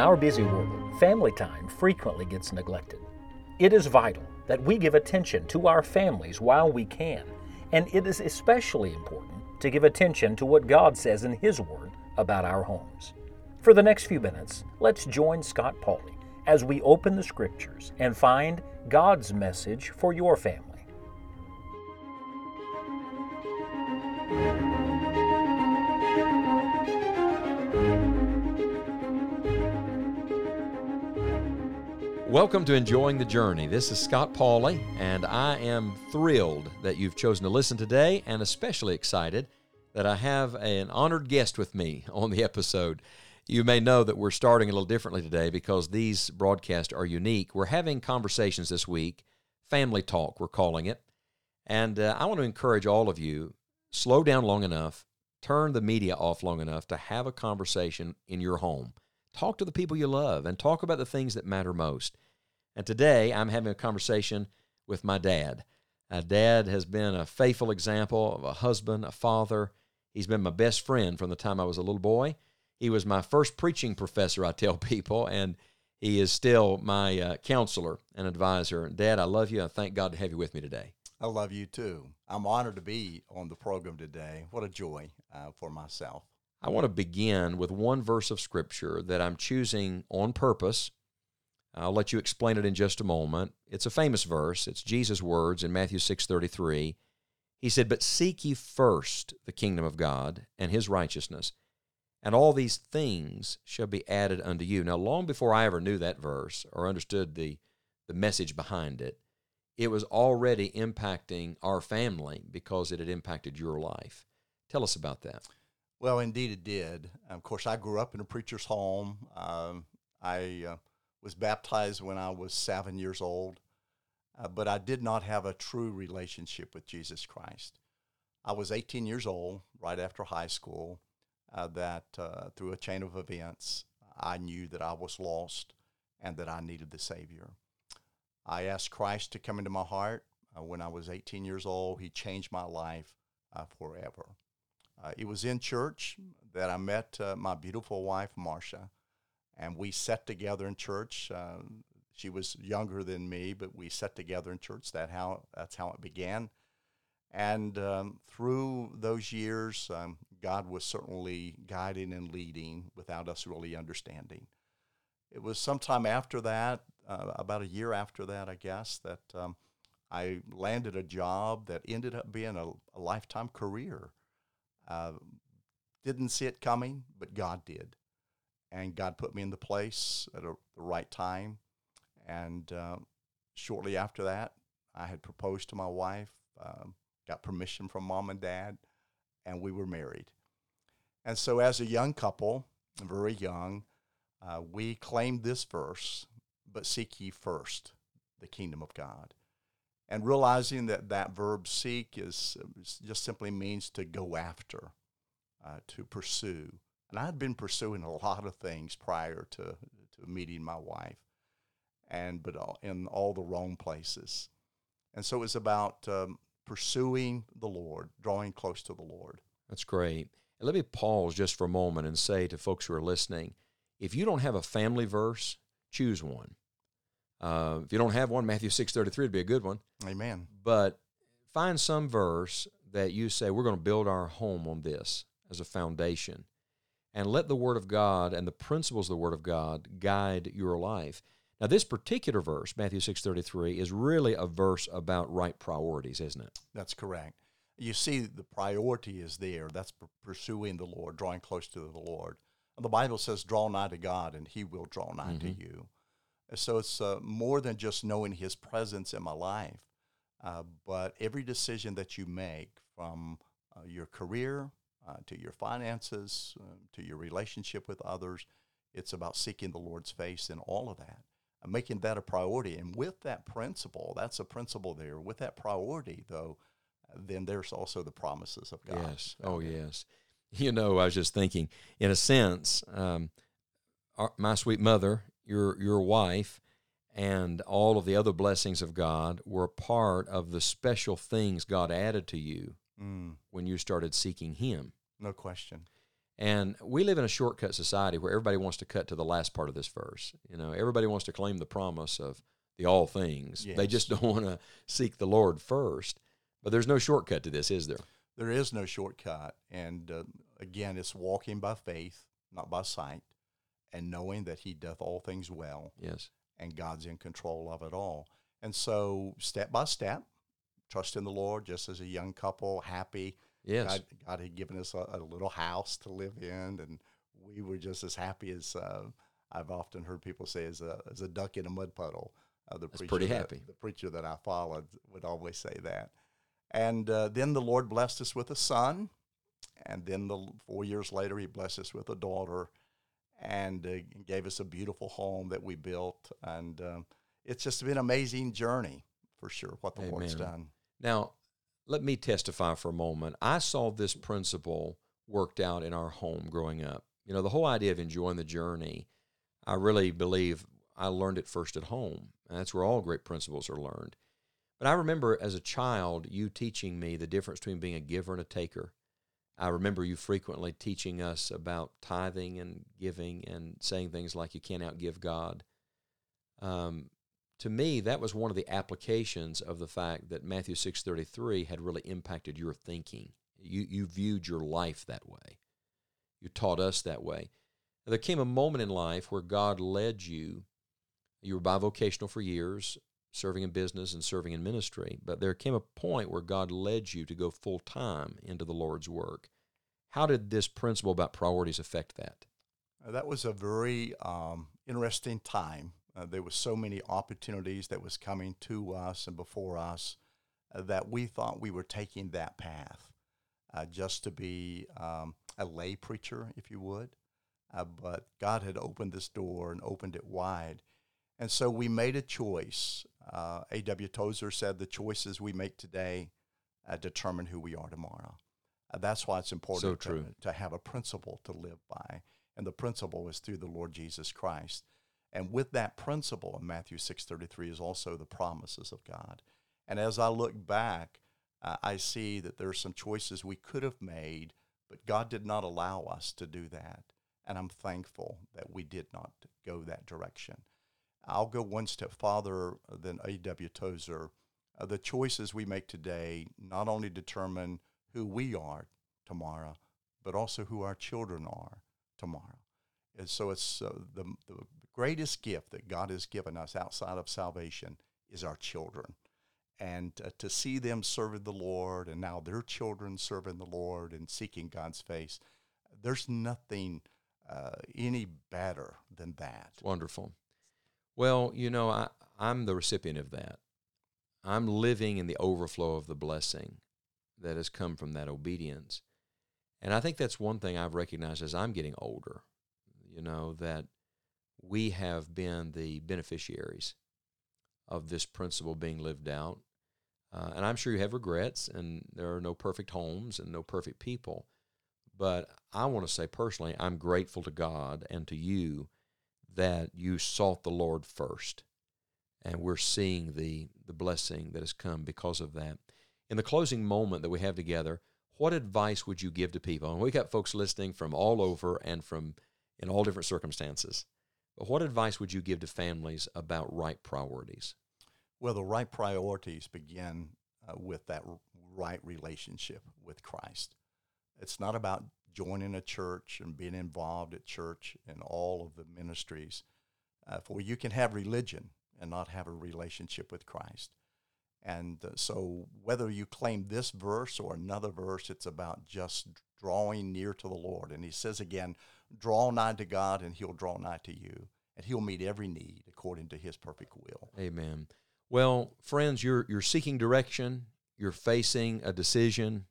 our busy world, family time frequently gets neglected. It is vital that we give attention to our families while we can, and it is especially important to give attention to what God says in His Word about our homes. For the next few minutes, let's join Scott Pauley as we open the Scriptures and find God's message for your family. Welcome to Enjoying the Journey. This is Scott Pauley, and I am thrilled that you've chosen to listen today, and especially excited that I have an honored guest with me on the episode. You may know that we're starting a little differently today because these broadcasts are unique. We're having conversations this week, family talk, we're calling it. And uh, I want to encourage all of you slow down long enough, turn the media off long enough to have a conversation in your home. Talk to the people you love and talk about the things that matter most. And today I'm having a conversation with my dad. Uh, dad has been a faithful example of a husband, a father. He's been my best friend from the time I was a little boy. He was my first preaching professor, I tell people, and he is still my uh, counselor and advisor. Dad, I love you. I thank God to have you with me today. I love you too. I'm honored to be on the program today. What a joy uh, for myself. I want to begin with one verse of Scripture that I'm choosing on purpose. I'll let you explain it in just a moment. It's a famous verse. It's Jesus' words in Matthew 6:33. He said, "But seek ye first the kingdom of God and his righteousness, and all these things shall be added unto you." Now, long before I ever knew that verse or understood the the message behind it, it was already impacting our family because it had impacted your life. Tell us about that. Well, indeed, it did. Of course, I grew up in a preacher's home. Um, I uh, was baptized when I was seven years old, uh, but I did not have a true relationship with Jesus Christ. I was 18 years old, right after high school, uh, that uh, through a chain of events, I knew that I was lost and that I needed the Savior. I asked Christ to come into my heart uh, when I was 18 years old. He changed my life uh, forever. Uh, it was in church that I met uh, my beautiful wife, Marcia, and we sat together in church. Uh, she was younger than me, but we sat together in church. That how that's how it began. And um, through those years, um, God was certainly guiding and leading without us really understanding. It was sometime after that, uh, about a year after that, I guess, that um, I landed a job that ended up being a, a lifetime career. Uh, didn't see it coming, but God did. And God put me in the place at a, the right time. And uh, shortly after that, I had proposed to my wife, um, got permission from mom and dad, and we were married. And so, as a young couple, very young, uh, we claimed this verse, but seek ye first the kingdom of God and realizing that that verb seek is, just simply means to go after, uh, to pursue. And I had been pursuing a lot of things prior to, to meeting my wife, and but in all the wrong places. And so it was about um, pursuing the Lord, drawing close to the Lord. That's great. And let me pause just for a moment and say to folks who are listening if you don't have a family verse, choose one. Uh, if you don't have one, Matthew 6.33 would be a good one. Amen. But find some verse that you say, we're going to build our home on this as a foundation. And let the Word of God and the principles of the Word of God guide your life. Now, this particular verse, Matthew 6.33, is really a verse about right priorities, isn't it? That's correct. You see, the priority is there. That's pursuing the Lord, drawing close to the Lord. The Bible says, draw nigh to God, and he will draw nigh mm-hmm. to you. So it's uh, more than just knowing His presence in my life, uh, but every decision that you make from uh, your career uh, to your finances uh, to your relationship with others, it's about seeking the Lord's face in all of that, making that a priority. And with that principle, that's a principle there. With that priority, though, then there's also the promises of God. Yes. Oh, yes. You know, I was just thinking, in a sense, um, our, my sweet mother your your wife and all of the other blessings of God were part of the special things God added to you mm. when you started seeking Him. No question. And we live in a shortcut society where everybody wants to cut to the last part of this verse. You know, everybody wants to claim the promise of the all things. They just don't want to seek the Lord first. But there's no shortcut to this, is there? There is no shortcut. And uh, again, it's walking by faith, not by sight, and knowing that He doth all things well Yes. and God's in control of it all. And so, step by step, trust in the Lord, just as a young couple, happy. Yes. God, God had given us a, a little house to live in, and we were just as happy as uh, I've often heard people say, as a, as a duck in a mud puddle. Uh, the That's pretty that- happy. the preacher that I followed would always say that. And uh, then the Lord blessed us with a son, and then the four years later, He blessed us with a daughter, and uh, gave us a beautiful home that we built. And um, it's just been an amazing journey for sure. What the Lord's done. Now, let me testify for a moment. I saw this principle worked out in our home growing up. You know, the whole idea of enjoying the journey, I really believe I learned it first at home. And that's where all great principles are learned. But I remember as a child you teaching me the difference between being a giver and a taker. I remember you frequently teaching us about tithing and giving and saying things like you can't outgive God. Um, to me, that was one of the applications of the fact that Matthew six thirty three had really impacted your thinking. You you viewed your life that way. You taught us that way. There came a moment in life where God led you. You were bivocational for years, serving in business and serving in ministry. But there came a point where God led you to go full time into the Lord's work. How did this principle about priorities affect that? Uh, that was a very um, interesting time. Uh, there were so many opportunities that was coming to us and before us uh, that we thought we were taking that path uh, just to be um, a lay preacher, if you would. Uh, but God had opened this door and opened it wide. And so we made a choice. Uh, A.W. Tozer said the choices we make today uh, determine who we are tomorrow. Uh, that's why it's important So to- to have a principle to live by and the principle is through the Lord Jesus Christ. And with that principle in Matthew 6:33 is also the promises of God. And as I look back, uh, I see that there are some choices we could have made, but God did not allow us to do that. And I'm thankful that we did not go that direction. I'll go one step farther than A.W. Tozer. Uh, the choices we make today not only determine who we are tomorrow, but also who our children are tomorrow. And so it's uh, the, the greatest gift that God has given us outside of salvation is our children. And uh, to see them serving the Lord and now their children serving the Lord and seeking God's face, there's nothing uh, any better than that. Wonderful. Well, you know, I, I'm the recipient of that. I'm living in the overflow of the blessing that has come from that obedience. And I think that's one thing I've recognized as I'm getting older, you know, that we have been the beneficiaries of this principle being lived out. Uh, and I'm sure you have regrets, and there are no perfect homes and no perfect people. But I want to say personally, I'm grateful to God and to you that you sought the Lord first. And we're seeing the, the blessing that has come because of that. In the closing moment that we have together, what advice would you give to people? And we got folks listening from all over and from in all different circumstances. But what advice would you give to families about right priorities? Well, the right priorities begin uh, with that right relationship with Christ. It's not about joining a church and being involved at church and all of the ministries. Uh, for you can have religion and not have a relationship with Christ. And uh, so, whether you claim this verse or another verse, it's about just drawing near to the Lord. And he says again, draw nigh to God, and he'll draw nigh to you, and he'll meet every need according to his perfect will. Amen. Well, friends, you're you're seeking direction, you're facing a decision,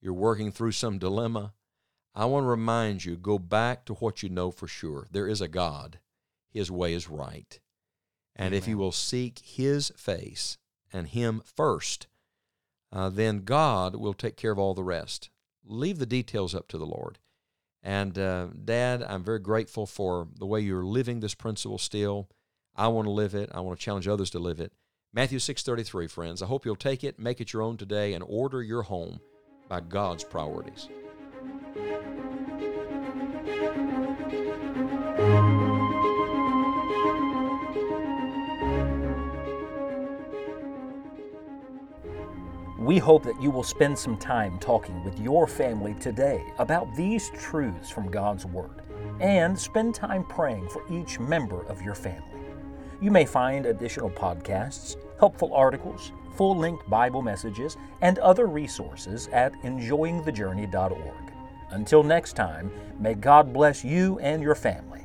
you're working through some dilemma. I want to remind you, go back to what you know for sure. There is a God. His way is right. And if you will seek his face and him first, uh, then God will take care of all the rest. Leave the details up to the Lord. And uh, Dad, I'm very grateful for the way you're living this principle still. I want to live it. I want to challenge others to live it. Matthew 6:33, friends. I hope you'll take it, make it your own today, and order your home by God's priorities. We hope that you will spend some time talking with your family today about these truths from God's Word and spend time praying for each member of your family. You may find additional podcasts, helpful articles, full length Bible messages, and other resources at enjoyingthejourney.org. Until next time, may God bless you and your family.